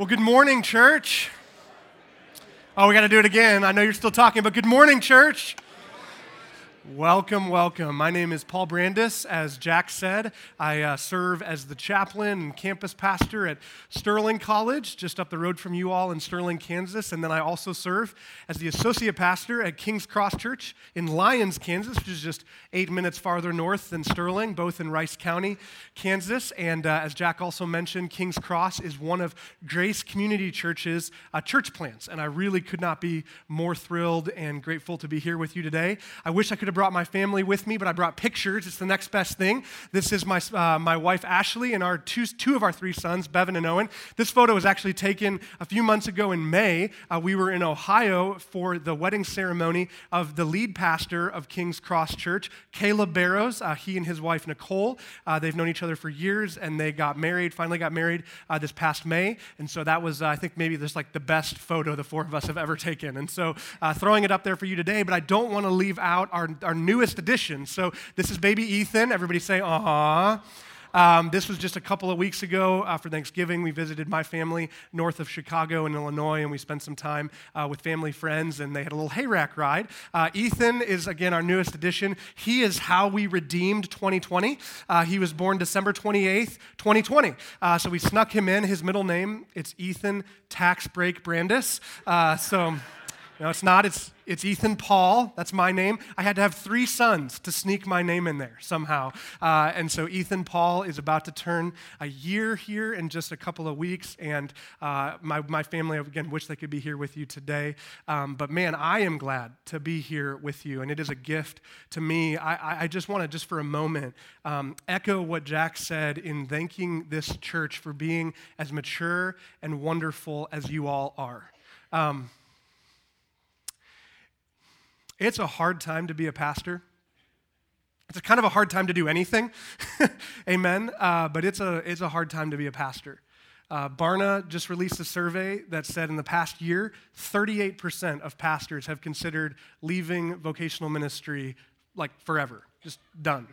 Well, good morning, church. Oh, we got to do it again. I know you're still talking, but good morning, church. Welcome, welcome. My name is Paul Brandis. As Jack said, I uh, serve as the chaplain and campus pastor at Sterling College, just up the road from you all in Sterling, Kansas. And then I also serve as the associate pastor at King's Cross Church in Lyons, Kansas, which is just eight minutes farther north than Sterling, both in Rice County, Kansas. And uh, as Jack also mentioned, King's Cross is one of Grace Community Church's uh, church plants. And I really could not be more thrilled and grateful to be here with you today. I wish I could have brought my family with me, but I brought pictures. It's the next best thing. This is my, uh, my wife, Ashley, and our two, two of our three sons, Bevan and Owen. This photo was actually taken a few months ago in May. Uh, we were in Ohio for the wedding ceremony of the lead pastor of King's Cross Church, Caleb Barrows. Uh, he and his wife, Nicole, uh, they've known each other for years, and they got married, finally got married uh, this past May. And so that was, uh, I think, maybe just like the best photo the four of us have ever taken. And so throwing it up there for you today, but I don't want to leave out our our newest addition. So this is baby Ethan. Everybody say, "Aww." Um, this was just a couple of weeks ago uh, for Thanksgiving. We visited my family north of Chicago in Illinois, and we spent some time uh, with family friends, and they had a little hayrack ride. Uh, Ethan is, again, our newest addition. He is how we redeemed 2020. Uh, he was born December 28th, 2020. Uh, so we snuck him in. His middle name, it's Ethan Tax Break Brandis. Uh, so... No, it's not. It's, it's Ethan Paul. That's my name. I had to have three sons to sneak my name in there somehow. Uh, and so Ethan Paul is about to turn a year here in just a couple of weeks. And uh, my, my family, again, wish they could be here with you today. Um, but man, I am glad to be here with you. And it is a gift to me. I, I just want to, just for a moment, um, echo what Jack said in thanking this church for being as mature and wonderful as you all are. Um, it's a hard time to be a pastor. It's kind of a hard time to do anything. Amen. Uh, but it's a, it's a hard time to be a pastor. Uh, Barna just released a survey that said in the past year, 38% of pastors have considered leaving vocational ministry like forever, just done.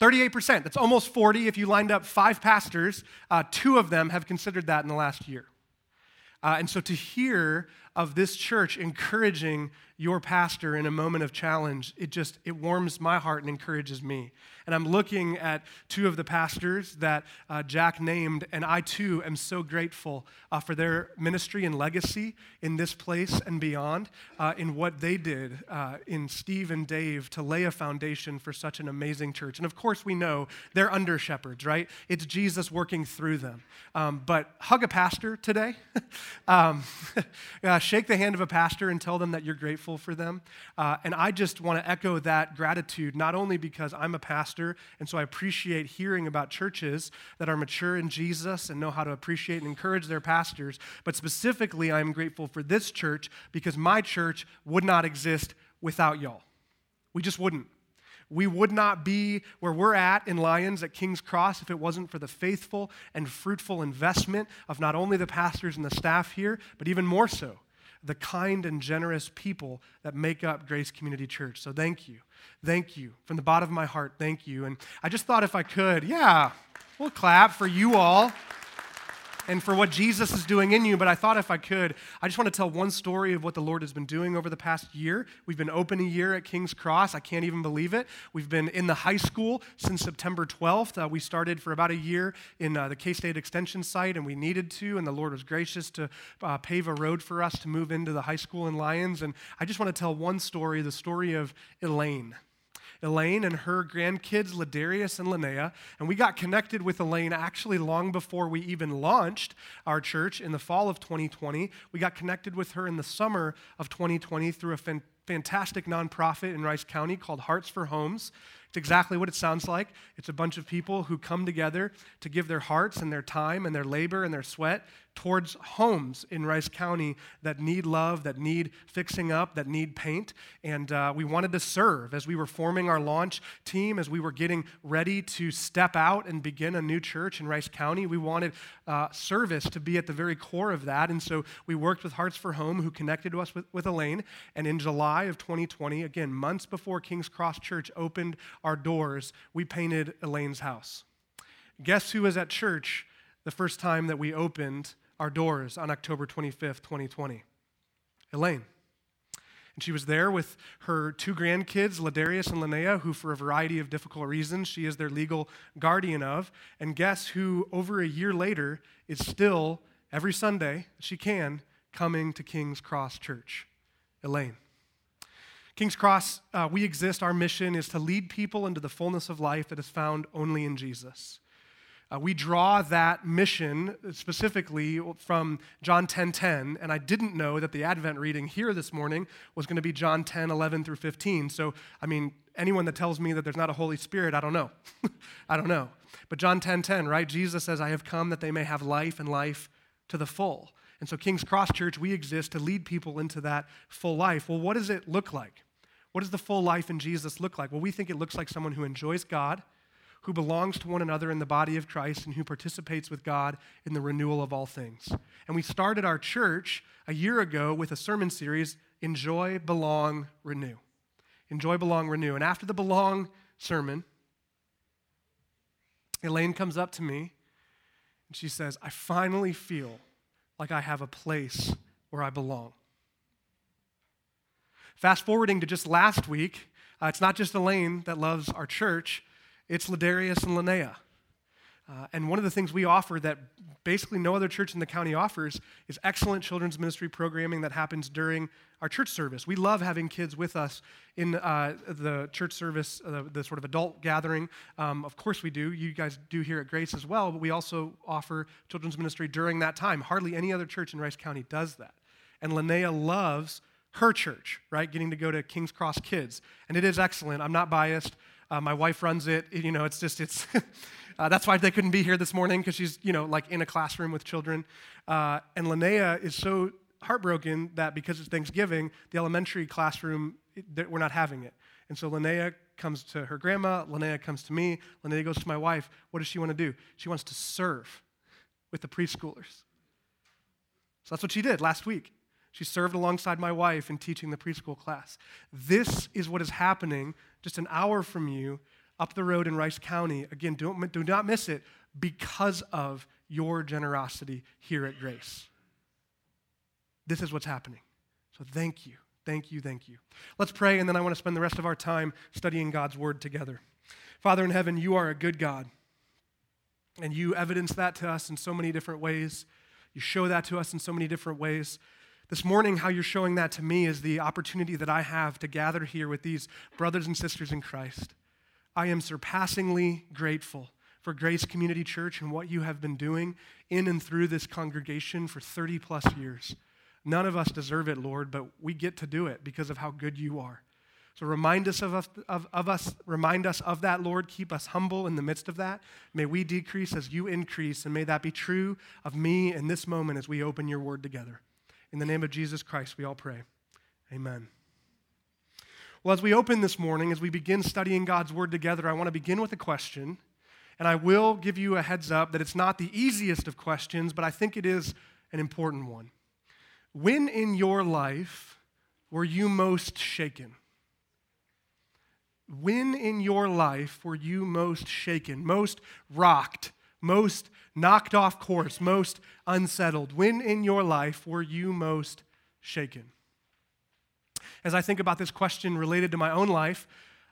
38%. That's almost 40. If you lined up five pastors, uh, two of them have considered that in the last year. Uh, and so to hear of this church encouraging your pastor in a moment of challenge, it just it warms my heart and encourages me. And I'm looking at two of the pastors that uh, Jack named, and I too am so grateful uh, for their ministry and legacy in this place and beyond, uh, in what they did uh, in Steve and Dave to lay a foundation for such an amazing church. And of course, we know they're under shepherds, right? It's Jesus working through them. Um, but hug a pastor today. um, shake the hand of a pastor and tell them that you're grateful for them. Uh, and I just want to echo that gratitude, not only because I'm a pastor, and so I appreciate hearing about churches that are mature in Jesus and know how to appreciate and encourage their pastors, but specifically, I'm grateful for this church because my church would not exist without y'all. We just wouldn't. We would not be where we're at in Lyons at King's Cross if it wasn't for the faithful and fruitful investment of not only the pastors and the staff here, but even more so, the kind and generous people that make up Grace Community Church. So thank you. Thank you. From the bottom of my heart, thank you. And I just thought if I could, yeah, we'll clap for you all and for what Jesus is doing in you. But I thought if I could, I just want to tell one story of what the Lord has been doing over the past year. We've been open a year at King's Cross. I can't even believe it. We've been in the high school since September 12th. Uh, we started for about a year in uh, the K State Extension site, and we needed to, and the Lord was gracious to uh, pave a road for us to move into the high school in Lyons. And I just want to tell one story the story of Elaine. Elaine and her grandkids, Ladarius and Linnea. And we got connected with Elaine actually long before we even launched our church in the fall of 2020. We got connected with her in the summer of 2020 through a fan- fantastic nonprofit in Rice County called Hearts for Homes. It's exactly what it sounds like. It's a bunch of people who come together to give their hearts and their time and their labor and their sweat towards homes in Rice County that need love, that need fixing up, that need paint. And uh, we wanted to serve as we were forming our launch team, as we were getting ready to step out and begin a new church in Rice County. We wanted uh, service to be at the very core of that. And so we worked with Hearts for Home, who connected us with, with Elaine. And in July of 2020, again, months before King's Cross Church opened our doors, we painted Elaine's house. Guess who was at church the first time that we opened our doors on October 25th, 2020. Elaine. And she was there with her two grandkids, Ladarius and Linnea, who, for a variety of difficult reasons, she is their legal guardian of. And guess who, over a year later, is still, every Sunday she can, coming to King's Cross Church? Elaine. King's Cross, uh, we exist. Our mission is to lead people into the fullness of life that is found only in Jesus. Uh, we draw that mission specifically from John 10:10, 10, 10, and I didn't know that the Advent reading here this morning was going to be John 10, 11 through 15. So, I mean, anyone that tells me that there's not a Holy Spirit, I don't know. I don't know. But John 10:10, 10, 10, right? Jesus says, "I have come that they may have life and life to the full." And so, King's Cross Church, we exist to lead people into that full life. Well, what does it look like? What does the full life in Jesus look like? Well, we think it looks like someone who enjoys God who belongs to one another in the body of Christ and who participates with God in the renewal of all things. And we started our church a year ago with a sermon series Enjoy, Belong, Renew. Enjoy, Belong, Renew. And after the Belong sermon, Elaine comes up to me and she says, I finally feel like I have a place where I belong. Fast forwarding to just last week, uh, it's not just Elaine that loves our church, it's Ladarius and Linnea. Uh, and one of the things we offer that basically no other church in the county offers is excellent children's ministry programming that happens during our church service. We love having kids with us in uh, the church service, uh, the sort of adult gathering. Um, of course, we do. You guys do here at Grace as well, but we also offer children's ministry during that time. Hardly any other church in Rice County does that. And Linnea loves her church, right? Getting to go to King's Cross Kids. And it is excellent. I'm not biased. Uh, my wife runs it. You know, it's just, it's, uh, that's why they couldn't be here this morning because she's, you know, like in a classroom with children. Uh, and Linnea is so heartbroken that because it's Thanksgiving, the elementary classroom, we're not having it. And so Linnea comes to her grandma, Linnea comes to me, Linnea goes to my wife. What does she want to do? She wants to serve with the preschoolers. So that's what she did last week. She served alongside my wife in teaching the preschool class. This is what is happening just an hour from you up the road in Rice County. Again, don't, do not miss it because of your generosity here at Grace. This is what's happening. So thank you, thank you, thank you. Let's pray, and then I want to spend the rest of our time studying God's word together. Father in heaven, you are a good God, and you evidence that to us in so many different ways. You show that to us in so many different ways. This morning, how you're showing that to me is the opportunity that I have to gather here with these brothers and sisters in Christ. I am surpassingly grateful for Grace Community Church and what you have been doing in and through this congregation for 30 plus years. None of us deserve it, Lord, but we get to do it because of how good you are. So remind us of, of, of, us, remind us of that, Lord. Keep us humble in the midst of that. May we decrease as you increase, and may that be true of me in this moment as we open your word together. In the name of Jesus Christ, we all pray. Amen. Well, as we open this morning, as we begin studying God's Word together, I want to begin with a question. And I will give you a heads up that it's not the easiest of questions, but I think it is an important one. When in your life were you most shaken? When in your life were you most shaken, most rocked, most knocked off course, most unsettled? When in your life were you most shaken? As I think about this question related to my own life,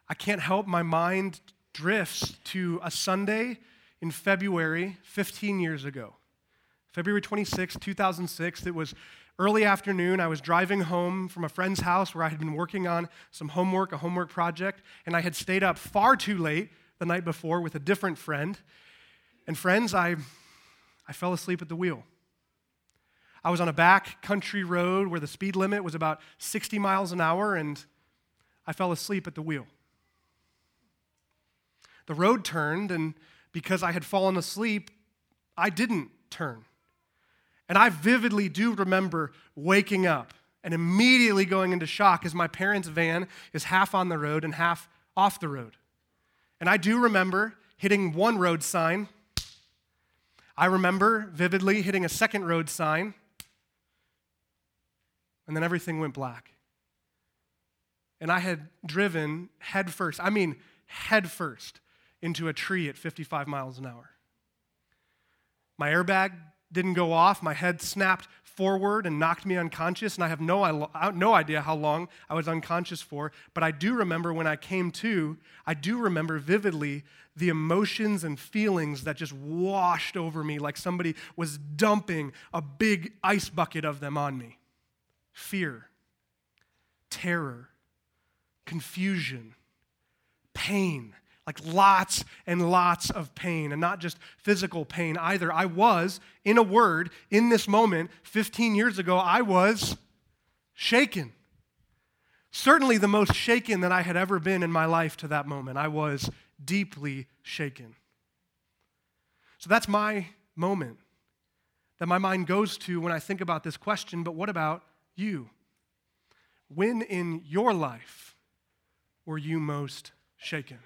I can't help my mind drifts to a Sunday in February 15 years ago. February 26, 2006. It was early afternoon. I was driving home from a friend's house where I had been working on some homework, a homework project, and I had stayed up far too late the night before with a different friend. And friends, I, I fell asleep at the wheel. I was on a back country road where the speed limit was about 60 miles an hour, and I fell asleep at the wheel. The road turned, and because I had fallen asleep, I didn't turn. And I vividly do remember waking up and immediately going into shock as my parents' van is half on the road and half off the road. And I do remember hitting one road sign I remember vividly hitting a second road sign, and then everything went black. And I had driven headfirst, I mean, headfirst into a tree at 55 miles an hour. My airbag didn't go off. My head snapped forward and knocked me unconscious, and I have no, no idea how long I was unconscious for. But I do remember when I came to, I do remember vividly the emotions and feelings that just washed over me like somebody was dumping a big ice bucket of them on me fear, terror, confusion, pain like lots and lots of pain, and not just physical pain either. I was, in a word, in this moment, 15 years ago, I was shaken. Certainly the most shaken that I had ever been in my life to that moment. I was deeply shaken. So that's my moment that my mind goes to when I think about this question. But what about you? When in your life were you most shaken?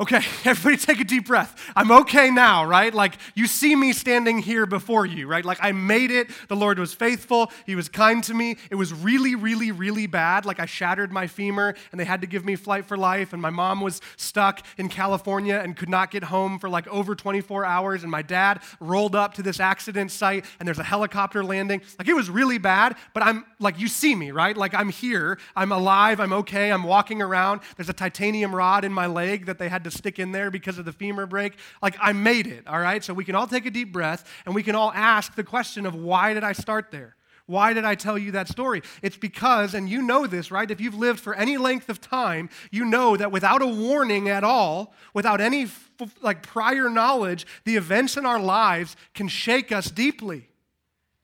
Okay, everybody take a deep breath. I'm okay now, right? Like you see me standing here before you, right? Like I made it. The Lord was faithful. He was kind to me. It was really, really, really bad. Like I shattered my femur and they had to give me flight for life. And my mom was stuck in California and could not get home for like over 24 hours. And my dad rolled up to this accident site and there's a helicopter landing. Like it was really bad, but I'm like, you see me, right? Like I'm here. I'm alive. I'm okay. I'm walking around. There's a titanium rod in my leg that they had to to stick in there because of the femur break. Like, I made it, all right? So we can all take a deep breath and we can all ask the question of why did I start there? Why did I tell you that story? It's because, and you know this, right? If you've lived for any length of time, you know that without a warning at all, without any like prior knowledge, the events in our lives can shake us deeply.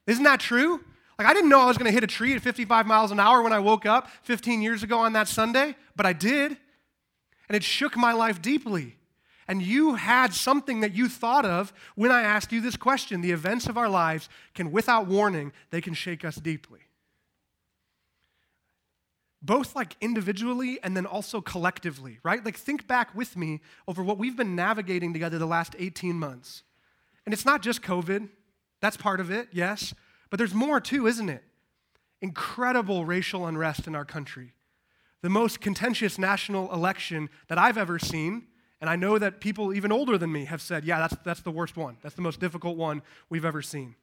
Isn't that true? Like, I didn't know I was going to hit a tree at 55 miles an hour when I woke up 15 years ago on that Sunday, but I did and it shook my life deeply. And you had something that you thought of when I asked you this question. The events of our lives can, without warning, they can shake us deeply. Both like individually and then also collectively, right? Like think back with me over what we've been navigating together the last 18 months. And it's not just COVID, that's part of it, yes, but there's more too, isn't it? Incredible racial unrest in our country the most contentious national election that I've ever seen. And I know that people even older than me have said, yeah, that's, that's the worst one. That's the most difficult one we've ever seen.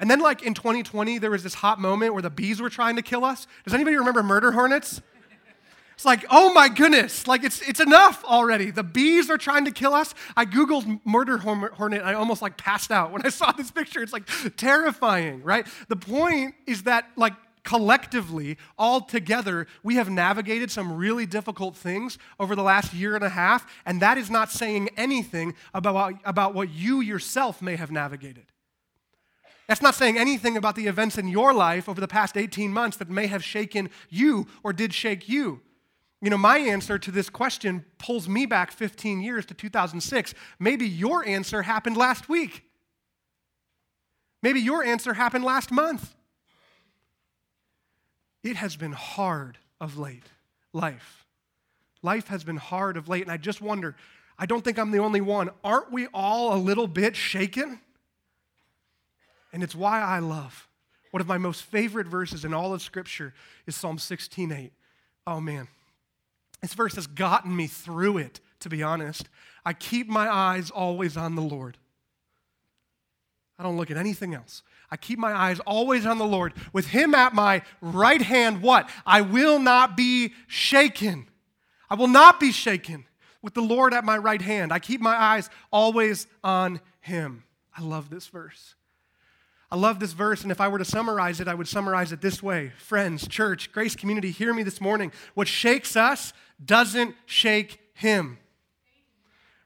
And then, like in 2020, there was this hot moment where the bees were trying to kill us. Does anybody remember murder hornets? It's like, oh my goodness, like it's, it's enough already. The bees are trying to kill us. I Googled murder hornet. I almost like passed out when I saw this picture. It's like terrifying, right? The point is that, like, collectively, all together, we have navigated some really difficult things over the last year and a half, and that is not saying anything about, about what you yourself may have navigated. That's not saying anything about the events in your life over the past 18 months that may have shaken you or did shake you. You know, my answer to this question pulls me back 15 years to 2006. Maybe your answer happened last week. Maybe your answer happened last month. It has been hard of late, life. Life has been hard of late, and I just wonder I don't think I'm the only one. Aren't we all a little bit shaken? And it's why I love one of my most favorite verses in all of Scripture is Psalm 16:8. Oh man, this verse has gotten me through it, to be honest. I keep my eyes always on the Lord. I don't look at anything else. I keep my eyes always on the Lord. With Him at my right hand, what? I will not be shaken. I will not be shaken with the Lord at my right hand. I keep my eyes always on Him. I love this verse. I love this verse, and if I were to summarize it, I would summarize it this way Friends, church, grace community, hear me this morning. What shakes us doesn't shake Him.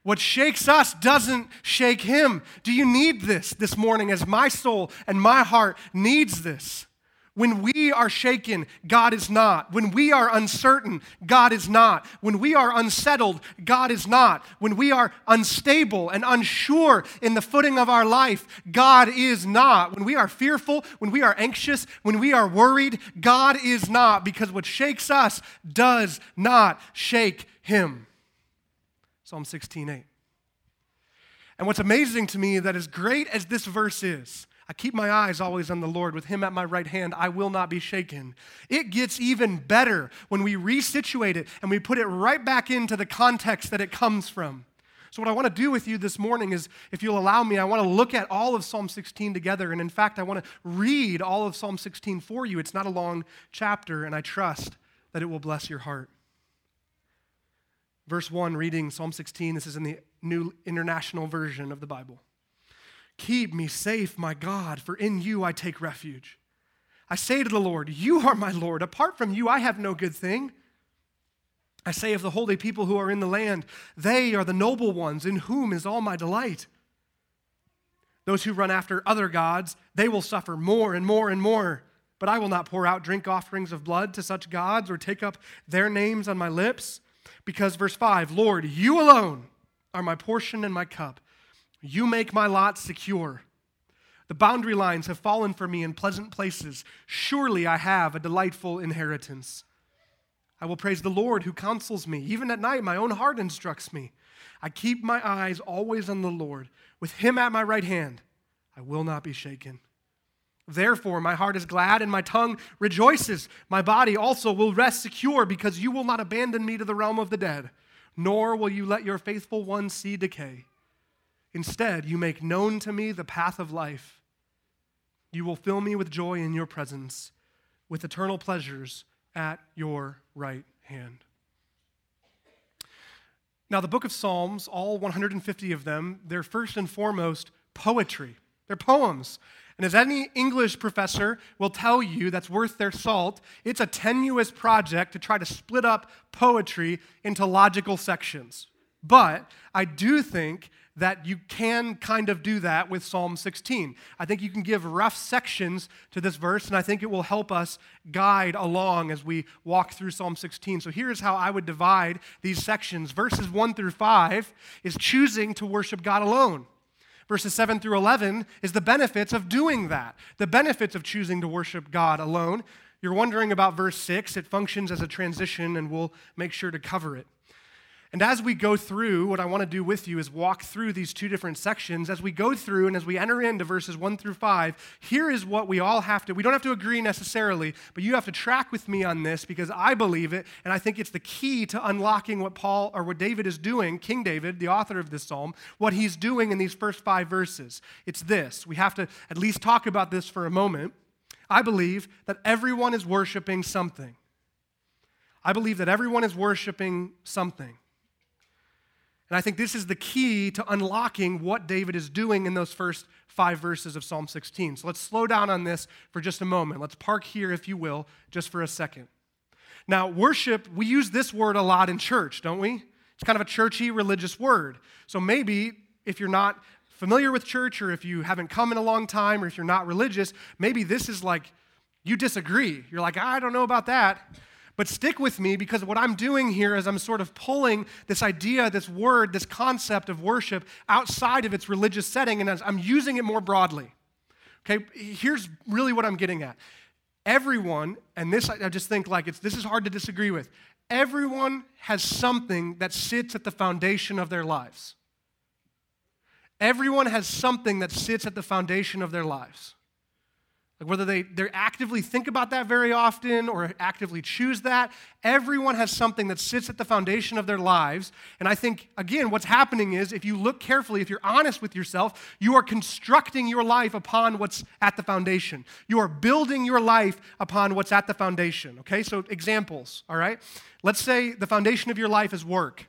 What shakes us doesn't shake him. Do you need this this morning as my soul and my heart needs this? When we are shaken, God is not. When we are uncertain, God is not. When we are unsettled, God is not. When we are unstable and unsure in the footing of our life, God is not. When we are fearful, when we are anxious, when we are worried, God is not. Because what shakes us does not shake Him. Psalm 16:8. And what's amazing to me that as great as this verse is, I keep my eyes always on the Lord. With him at my right hand, I will not be shaken. It gets even better when we resituate it and we put it right back into the context that it comes from. So, what I want to do with you this morning is, if you'll allow me, I want to look at all of Psalm 16 together. And in fact, I want to read all of Psalm 16 for you. It's not a long chapter, and I trust that it will bless your heart. Verse 1, reading Psalm 16, this is in the New International Version of the Bible. Keep me safe, my God, for in you I take refuge. I say to the Lord, You are my Lord. Apart from you, I have no good thing. I say of the holy people who are in the land, they are the noble ones, in whom is all my delight. Those who run after other gods, they will suffer more and more and more. But I will not pour out drink offerings of blood to such gods or take up their names on my lips. Because, verse 5, Lord, you alone are my portion and my cup. You make my lot secure. The boundary lines have fallen for me in pleasant places. Surely I have a delightful inheritance. I will praise the Lord who counsels me. Even at night, my own heart instructs me. I keep my eyes always on the Lord. With him at my right hand, I will not be shaken. Therefore, my heart is glad and my tongue rejoices. My body also will rest secure because you will not abandon me to the realm of the dead, nor will you let your faithful one see decay. Instead, you make known to me the path of life. You will fill me with joy in your presence, with eternal pleasures at your right hand. Now, the book of Psalms, all 150 of them, they're first and foremost poetry. They're poems. And as any English professor will tell you that's worth their salt, it's a tenuous project to try to split up poetry into logical sections. But I do think that you can kind of do that with Psalm 16. I think you can give rough sections to this verse, and I think it will help us guide along as we walk through Psalm 16. So here's how I would divide these sections. Verses 1 through 5 is choosing to worship God alone. Verses 7 through 11 is the benefits of doing that, the benefits of choosing to worship God alone. You're wondering about verse 6. It functions as a transition, and we'll make sure to cover it. And as we go through, what I want to do with you is walk through these two different sections. As we go through and as we enter into verses 1 through 5, here is what we all have to, we don't have to agree necessarily, but you have to track with me on this because I believe it, and I think it's the key to unlocking what Paul or what David is doing, King David, the author of this psalm, what he's doing in these first five verses. It's this. We have to at least talk about this for a moment. I believe that everyone is worshiping something. I believe that everyone is worshiping something. And I think this is the key to unlocking what David is doing in those first five verses of Psalm 16. So let's slow down on this for just a moment. Let's park here, if you will, just for a second. Now, worship, we use this word a lot in church, don't we? It's kind of a churchy religious word. So maybe if you're not familiar with church or if you haven't come in a long time or if you're not religious, maybe this is like you disagree. You're like, I don't know about that. But stick with me because what I'm doing here is I'm sort of pulling this idea, this word, this concept of worship outside of its religious setting and I'm using it more broadly. Okay, here's really what I'm getting at. Everyone, and this I just think like it's this is hard to disagree with. Everyone has something that sits at the foundation of their lives. Everyone has something that sits at the foundation of their lives. Like whether they, they actively think about that very often or actively choose that, everyone has something that sits at the foundation of their lives. And I think, again, what's happening is if you look carefully, if you're honest with yourself, you are constructing your life upon what's at the foundation. You are building your life upon what's at the foundation. Okay, so examples, all right? Let's say the foundation of your life is work.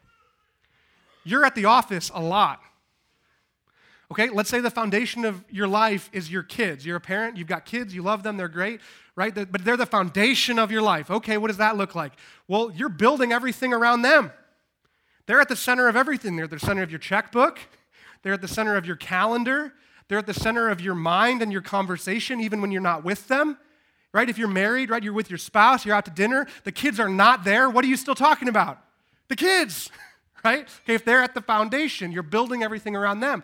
You're at the office a lot. Okay, let's say the foundation of your life is your kids. You're a parent, you've got kids, you love them, they're great, right? But they're the foundation of your life. Okay, what does that look like? Well, you're building everything around them. They're at the center of everything. They're at the center of your checkbook, they're at the center of your calendar, they're at the center of your mind and your conversation, even when you're not with them. Right? If you're married, right, you're with your spouse, you're out to dinner, the kids are not there. What are you still talking about? The kids. right? Okay, if they're at the foundation, you're building everything around them.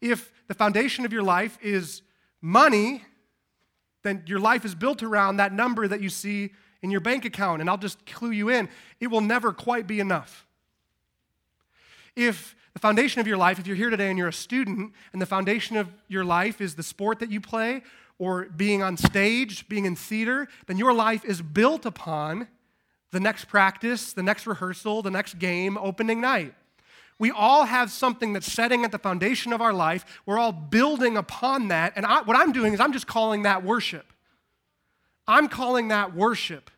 If the foundation of your life is money, then your life is built around that number that you see in your bank account. And I'll just clue you in it will never quite be enough. If the foundation of your life, if you're here today and you're a student, and the foundation of your life is the sport that you play, or being on stage, being in theater, then your life is built upon the next practice, the next rehearsal, the next game, opening night. We all have something that's setting at the foundation of our life. We're all building upon that. And I, what I'm doing is I'm just calling that worship. I'm calling that worship.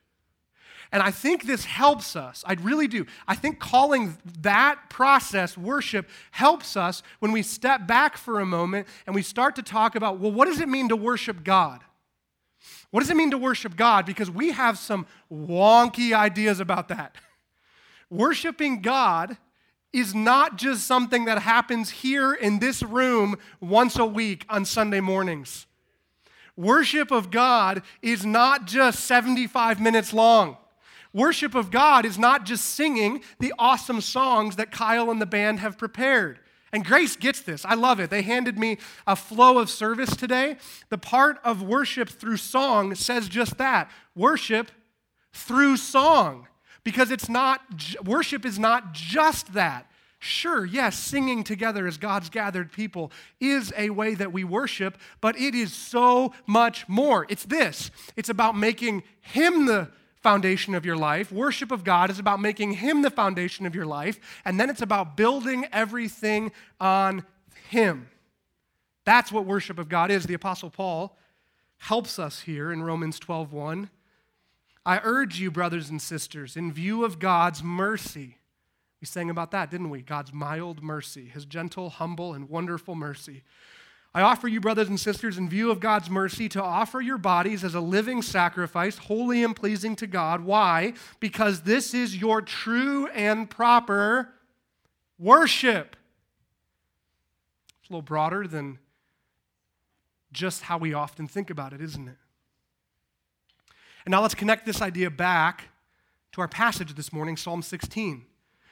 And I think this helps us. I really do. I think calling that process worship helps us when we step back for a moment and we start to talk about, well, what does it mean to worship God? What does it mean to worship God? Because we have some wonky ideas about that. Worshiping God is not just something that happens here in this room once a week on Sunday mornings. Worship of God is not just 75 minutes long. Worship of God is not just singing the awesome songs that Kyle and the band have prepared. And Grace gets this. I love it. They handed me a flow of service today. The part of worship through song says just that worship through song. Because it's not, worship is not just that. Sure, yes, singing together as God's gathered people is a way that we worship, but it is so much more. It's this it's about making Him the foundation of your life. Worship of God is about making Him the foundation of your life, and then it's about building everything on Him. That's what worship of God is. The Apostle Paul helps us here in Romans 12 1. I urge you, brothers and sisters, in view of God's mercy. We sang about that, didn't we? God's mild mercy, his gentle, humble, and wonderful mercy. I offer you, brothers and sisters, in view of God's mercy, to offer your bodies as a living sacrifice, holy and pleasing to God. Why? Because this is your true and proper worship. It's a little broader than just how we often think about it, isn't it? And now let's connect this idea back to our passage this morning, Psalm 16.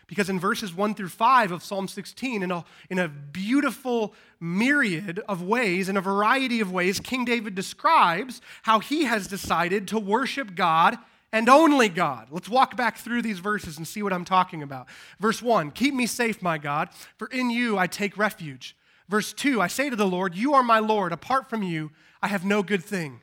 Because in verses 1 through 5 of Psalm 16, in a, in a beautiful myriad of ways, in a variety of ways, King David describes how he has decided to worship God and only God. Let's walk back through these verses and see what I'm talking about. Verse 1 Keep me safe, my God, for in you I take refuge. Verse 2 I say to the Lord, You are my Lord. Apart from you, I have no good thing.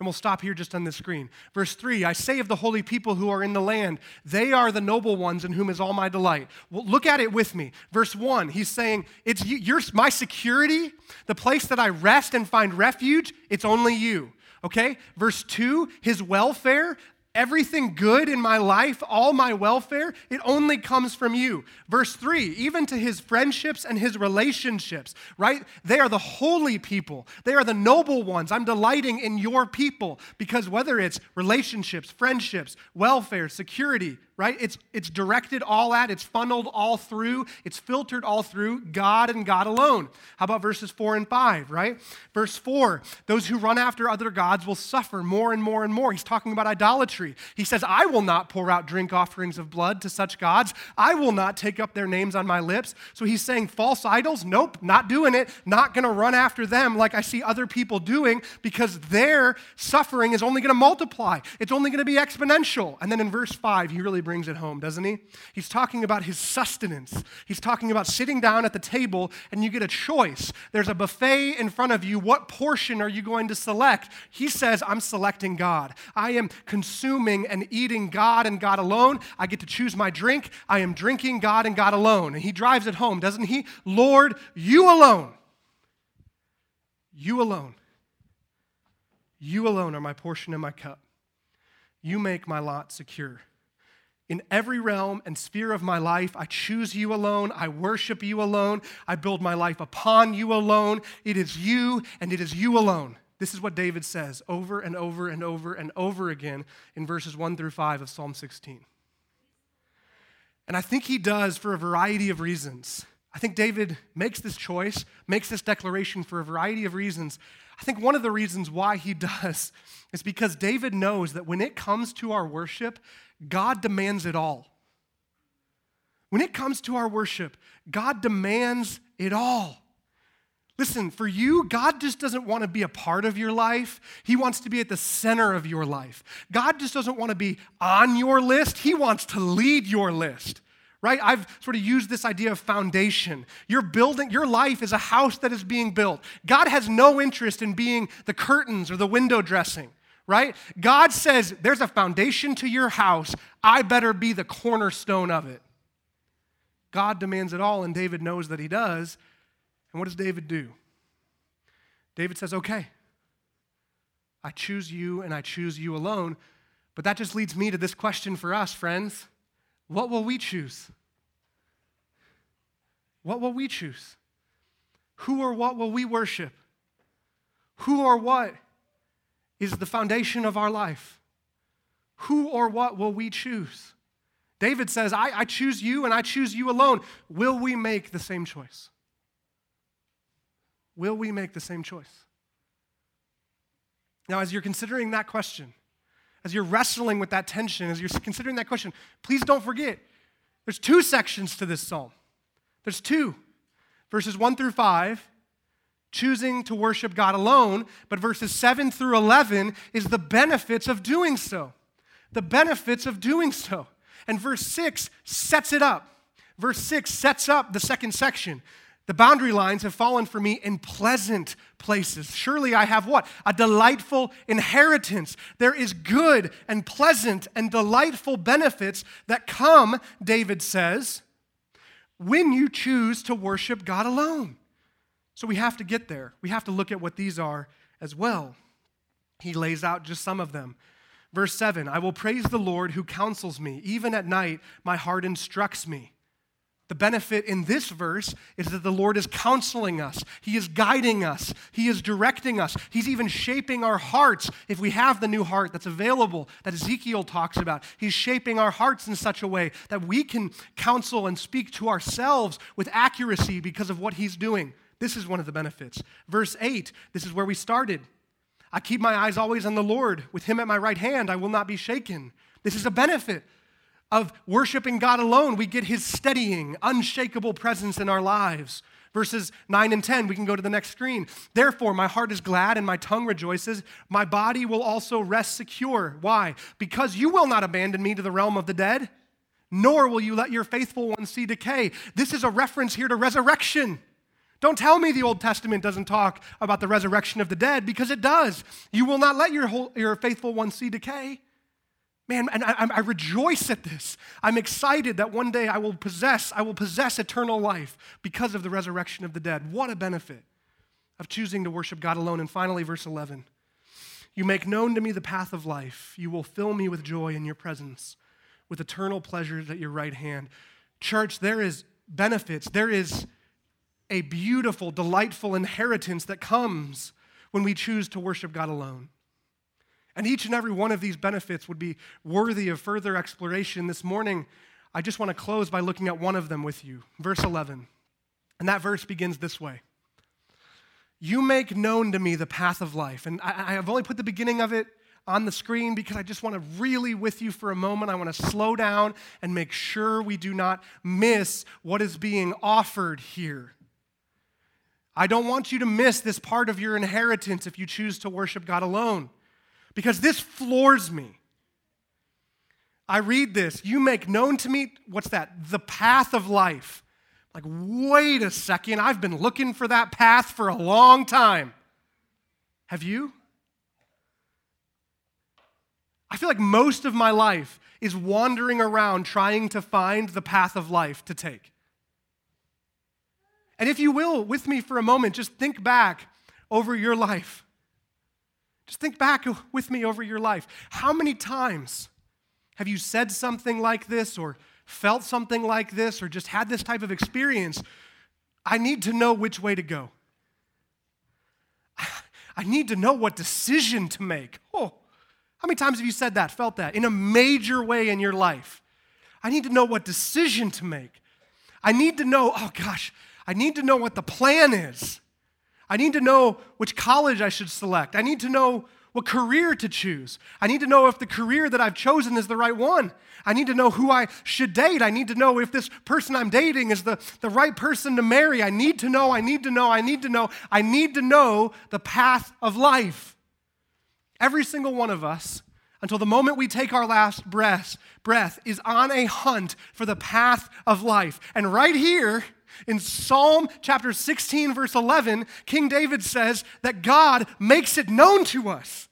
And we'll stop here just on the screen. Verse 3 I say of the holy people who are in the land, they are the noble ones in whom is all my delight. Well, look at it with me. Verse 1, he's saying, It's you, my security, the place that I rest and find refuge, it's only you. Okay? Verse 2, his welfare, Everything good in my life, all my welfare, it only comes from you. Verse 3 even to his friendships and his relationships, right? They are the holy people, they are the noble ones. I'm delighting in your people because whether it's relationships, friendships, welfare, security, right? It's, it's directed all at, it's funneled all through, it's filtered all through God and God alone. How about verses 4 and 5, right? Verse 4 those who run after other gods will suffer more and more and more. He's talking about idolatry. He says, I will not pour out drink offerings of blood to such gods, I will not take up their names on my lips. So he's saying, false idols, nope, not doing it, not going to run after them like I see other people doing because their suffering is only going to multiply, it's only going to be exponential. And then in verse 5, he really brings it home, doesn't he? He's talking about his sustenance. He's talking about sitting down at the table and you get a choice. There's a buffet in front of you. What portion are you going to select? He says, I'm selecting God. I am consuming and eating God and God alone. I get to choose my drink. I am drinking God and God alone. And he drives it home, doesn't he? Lord, you alone. You alone. You alone are my portion and my cup. You make my lot secure. In every realm and sphere of my life, I choose you alone. I worship you alone. I build my life upon you alone. It is you and it is you alone. This is what David says over and over and over and over again in verses 1 through 5 of Psalm 16. And I think he does for a variety of reasons. I think David makes this choice, makes this declaration for a variety of reasons. I think one of the reasons why he does is because David knows that when it comes to our worship, God demands it all. When it comes to our worship, God demands it all. Listen, for you, God just doesn't want to be a part of your life. He wants to be at the center of your life. God just doesn't want to be on your list. He wants to lead your list, right? I've sort of used this idea of foundation. You're building, your life is a house that is being built. God has no interest in being the curtains or the window dressing right? God says, There's a foundation to your house. I better be the cornerstone of it. God demands it all, and David knows that he does. And what does David do? David says, Okay, I choose you and I choose you alone. But that just leads me to this question for us, friends. What will we choose? What will we choose? Who or what will we worship? Who or what is the foundation of our life? Who or what will we choose? David says, I, I choose you and I choose you alone. Will we make the same choice? Will we make the same choice? Now, as you're considering that question, as you're wrestling with that tension, as you're considering that question, please don't forget there's two sections to this psalm. There's two verses 1 through 5, choosing to worship God alone, but verses 7 through 11 is the benefits of doing so. The benefits of doing so. And verse 6 sets it up. Verse 6 sets up the second section. The boundary lines have fallen for me in pleasant places. Surely I have what? A delightful inheritance. There is good and pleasant and delightful benefits that come, David says, when you choose to worship God alone. So we have to get there. We have to look at what these are as well. He lays out just some of them. Verse 7 I will praise the Lord who counsels me. Even at night, my heart instructs me. The benefit in this verse is that the Lord is counseling us. He is guiding us. He is directing us. He's even shaping our hearts if we have the new heart that's available that Ezekiel talks about. He's shaping our hearts in such a way that we can counsel and speak to ourselves with accuracy because of what He's doing. This is one of the benefits. Verse 8, this is where we started. I keep my eyes always on the Lord. With Him at my right hand, I will not be shaken. This is a benefit of worshiping God alone, we get his steadying, unshakable presence in our lives. Verses 9 and 10, we can go to the next screen. Therefore, my heart is glad and my tongue rejoices. My body will also rest secure. Why? Because you will not abandon me to the realm of the dead, nor will you let your faithful one see decay. This is a reference here to resurrection. Don't tell me the Old Testament doesn't talk about the resurrection of the dead, because it does. You will not let your, whole, your faithful one see decay. Man, and I, I, rejoice at this. I'm excited that one day I will possess, I will possess eternal life because of the resurrection of the dead. What a benefit of choosing to worship God alone. And finally, verse 11 You make known to me the path of life. You will fill me with joy in your presence, with eternal pleasures at your right hand. Church, there is benefits, there is a beautiful, delightful inheritance that comes when we choose to worship God alone. And each and every one of these benefits would be worthy of further exploration. This morning, I just want to close by looking at one of them with you. Verse 11. And that verse begins this way You make known to me the path of life. And I, I have only put the beginning of it on the screen because I just want to really, with you for a moment, I want to slow down and make sure we do not miss what is being offered here. I don't want you to miss this part of your inheritance if you choose to worship God alone because this floors me. I read this. You make known to me, what's that? The path of life. Like, wait a second. I've been looking for that path for a long time. Have you? I feel like most of my life is wandering around trying to find the path of life to take. And if you will, with me for a moment, just think back over your life. Just think back with me over your life. How many times have you said something like this, or felt something like this, or just had this type of experience? I need to know which way to go. I need to know what decision to make. Oh, how many times have you said that, felt that in a major way in your life? I need to know what decision to make. I need to know, oh gosh, I need to know what the plan is. I need to know which college I should select. I need to know what career to choose. I need to know if the career that I've chosen is the right one. I need to know who I should date. I need to know if this person I'm dating is the, the right person to marry. I need to know, I need to know, I need to know, I need to know the path of life. Every single one of us, until the moment we take our last breath, breath is on a hunt for the path of life. And right here, in Psalm chapter 16, verse 11, King David says that God makes it known to us.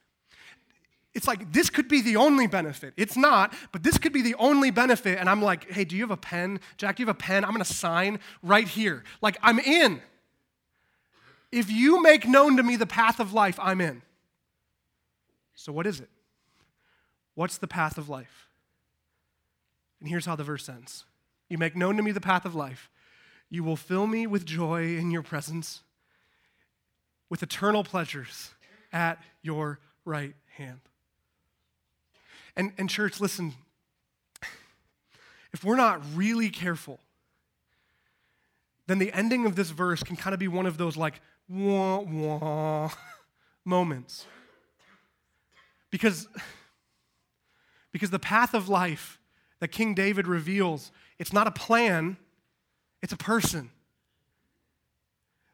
it's like this could be the only benefit. It's not, but this could be the only benefit. And I'm like, hey, do you have a pen? Jack, do you have a pen? I'm going to sign right here. Like, I'm in. If you make known to me the path of life, I'm in. So, what is it? What's the path of life? And here's how the verse ends You make known to me the path of life. You will fill me with joy in your presence, with eternal pleasures at your right hand. And, and church, listen, if we're not really careful, then the ending of this verse can kind of be one of those like wah wah moments. Because, because the path of life that King David reveals, it's not a plan, it's a person.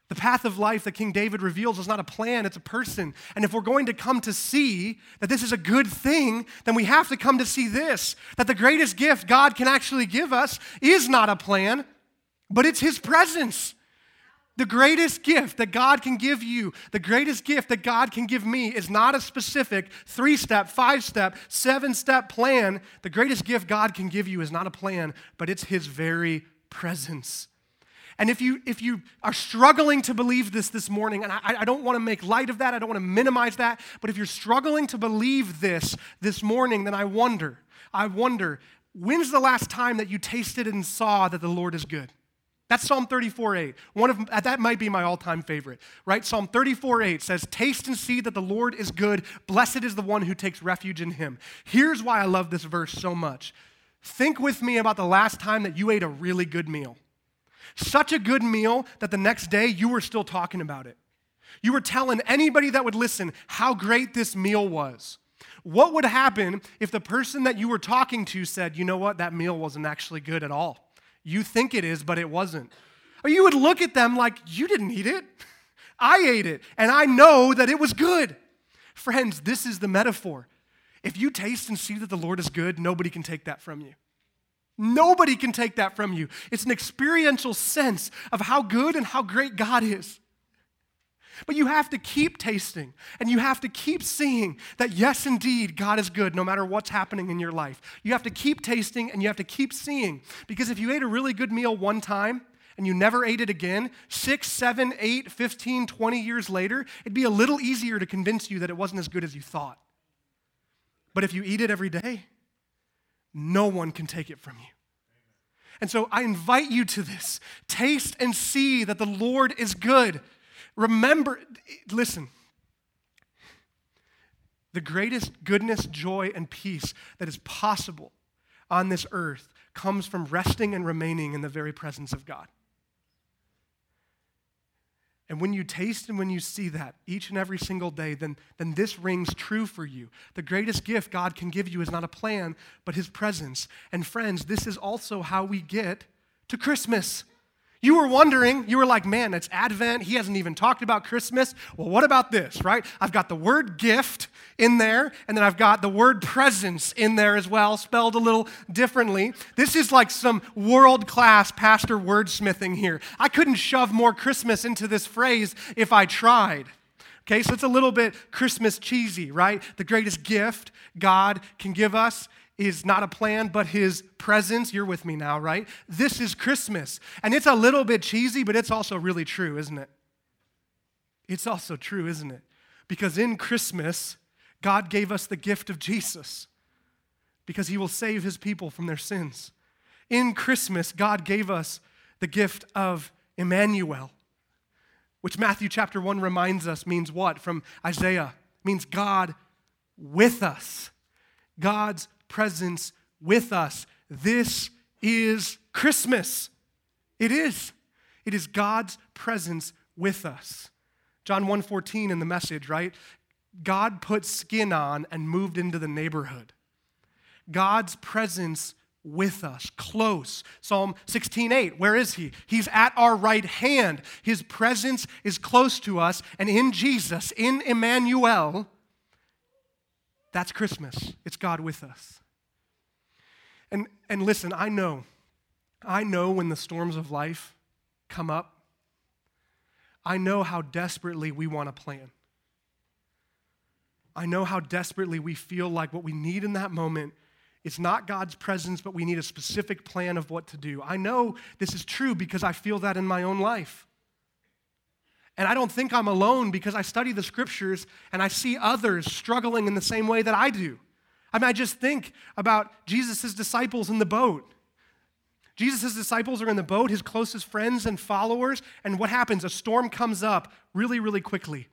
The path of life that King David reveals is not a plan, it's a person. And if we're going to come to see that this is a good thing, then we have to come to see this that the greatest gift God can actually give us is not a plan, but it's His presence. The greatest gift that God can give you, the greatest gift that God can give me is not a specific three step, five step, seven step plan. The greatest gift God can give you is not a plan, but it's His very presence. And if you, if you are struggling to believe this this morning, and I, I don't want to make light of that, I don't want to minimize that, but if you're struggling to believe this this morning, then I wonder, I wonder, when's the last time that you tasted and saw that the Lord is good? That's Psalm 34 8. One of, uh, that might be my all time favorite, right? Psalm 34 8 says, Taste and see that the Lord is good. Blessed is the one who takes refuge in him. Here's why I love this verse so much. Think with me about the last time that you ate a really good meal. Such a good meal that the next day you were still talking about it. You were telling anybody that would listen how great this meal was. What would happen if the person that you were talking to said, you know what, that meal wasn't actually good at all? You think it is, but it wasn't. Or you would look at them like, you didn't eat it. I ate it, and I know that it was good. Friends, this is the metaphor. If you taste and see that the Lord is good, nobody can take that from you. Nobody can take that from you. It's an experiential sense of how good and how great God is. But you have to keep tasting and you have to keep seeing that, yes, indeed, God is good no matter what's happening in your life. You have to keep tasting and you have to keep seeing. Because if you ate a really good meal one time and you never ate it again, six, seven, eight, 15, 20 years later, it'd be a little easier to convince you that it wasn't as good as you thought. But if you eat it every day, no one can take it from you. And so I invite you to this. Taste and see that the Lord is good. Remember, listen, the greatest goodness, joy, and peace that is possible on this earth comes from resting and remaining in the very presence of God. And when you taste and when you see that each and every single day, then, then this rings true for you. The greatest gift God can give you is not a plan, but His presence. And friends, this is also how we get to Christmas. You were wondering, you were like, man, it's Advent. He hasn't even talked about Christmas. Well, what about this, right? I've got the word gift in there, and then I've got the word presence in there as well, spelled a little differently. This is like some world class pastor wordsmithing here. I couldn't shove more Christmas into this phrase if I tried. Okay, so it's a little bit Christmas cheesy, right? The greatest gift God can give us is not a plan, but his presence. You're with me now, right? This is Christmas. And it's a little bit cheesy, but it's also really true, isn't it? It's also true, isn't it? Because in Christmas, God gave us the gift of Jesus because he will save his people from their sins. In Christmas, God gave us the gift of Emmanuel, which Matthew chapter 1 reminds us means what from Isaiah? Means God with us. God's presence with us. This is Christmas. It is. It is God's presence with us. John 1:14 in the message, right? God put skin on and moved into the neighborhood. God's presence with us, close. Psalm 16:8, where is he? He's at our right hand. His presence is close to us, and in Jesus, in Emmanuel, that's Christmas. It's God with us. And, and listen, I know, I know when the storms of life come up, I know how desperately we want a plan. I know how desperately we feel like what we need in that moment is not God's presence, but we need a specific plan of what to do. I know this is true because I feel that in my own life. And I don't think I'm alone because I study the scriptures and I see others struggling in the same way that I do. I mean, I just think about Jesus' disciples in the boat. Jesus' disciples are in the boat, his closest friends and followers, and what happens? A storm comes up really, really quickly.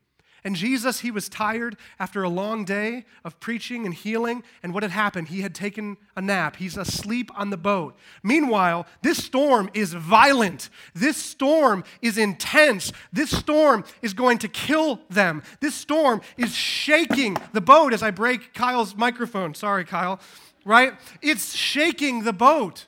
And Jesus, he was tired after a long day of preaching and healing. And what had happened? He had taken a nap. He's asleep on the boat. Meanwhile, this storm is violent. This storm is intense. This storm is going to kill them. This storm is shaking the boat as I break Kyle's microphone. Sorry, Kyle. Right? It's shaking the boat.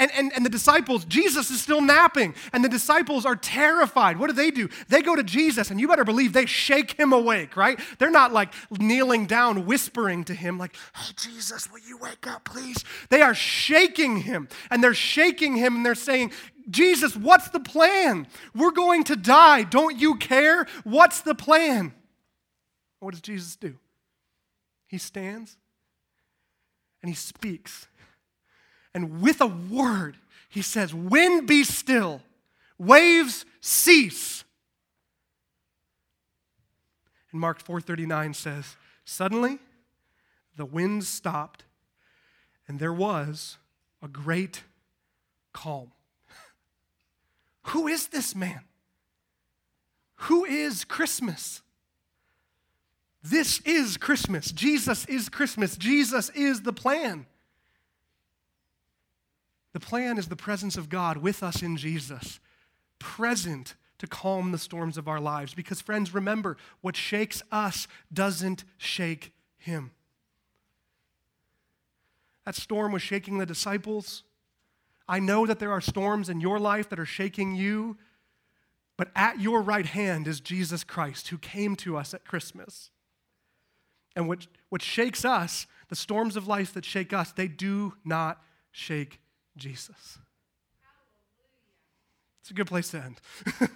And, and, and the disciples, Jesus is still napping, and the disciples are terrified. What do they do? They go to Jesus, and you better believe they shake him awake, right? They're not like kneeling down, whispering to him, like, hey, Jesus, will you wake up, please? They are shaking him, and they're shaking him, and they're saying, Jesus, what's the plan? We're going to die. Don't you care? What's the plan? What does Jesus do? He stands and he speaks. And with a word, he says, Wind be still, waves cease. And Mark 4:39 says, Suddenly the wind stopped, and there was a great calm. Who is this man? Who is Christmas? This is Christmas. Jesus is Christmas. Jesus is the plan. The plan is the presence of God with us in Jesus, present to calm the storms of our lives. Because, friends, remember, what shakes us doesn't shake him. That storm was shaking the disciples. I know that there are storms in your life that are shaking you, but at your right hand is Jesus Christ who came to us at Christmas. And what, what shakes us, the storms of life that shake us, they do not shake Jesus. It's a good place to end.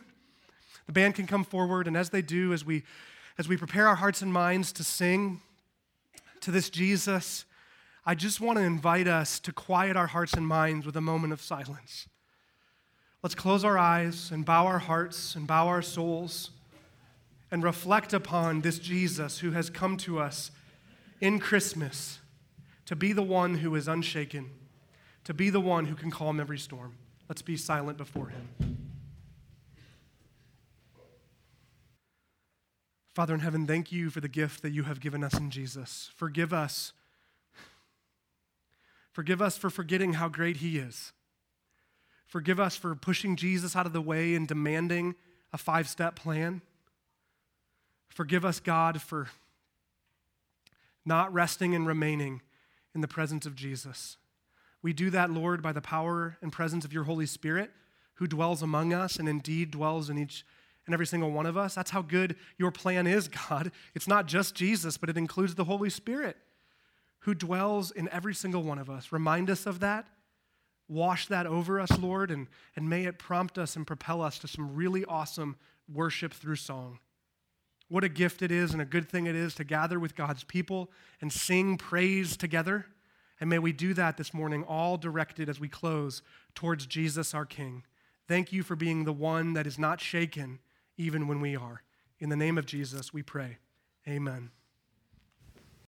the band can come forward, and as they do, as we, as we prepare our hearts and minds to sing to this Jesus, I just want to invite us to quiet our hearts and minds with a moment of silence. Let's close our eyes and bow our hearts and bow our souls and reflect upon this Jesus who has come to us in Christmas to be the one who is unshaken to be the one who can calm every storm. Let's be silent before him. Father in heaven, thank you for the gift that you have given us in Jesus. Forgive us. Forgive us for forgetting how great he is. Forgive us for pushing Jesus out of the way and demanding a five step plan. Forgive us, God, for not resting and remaining in the presence of Jesus. We do that, Lord, by the power and presence of your Holy Spirit, who dwells among us and indeed dwells in each and every single one of us. That's how good your plan is, God. It's not just Jesus, but it includes the Holy Spirit who dwells in every single one of us. Remind us of that. Wash that over us, Lord, and, and may it prompt us and propel us to some really awesome worship through song. What a gift it is and a good thing it is to gather with God's people and sing praise together. And may we do that this morning, all directed as we close towards Jesus our King. Thank you for being the one that is not shaken even when we are. In the name of Jesus, we pray. Amen.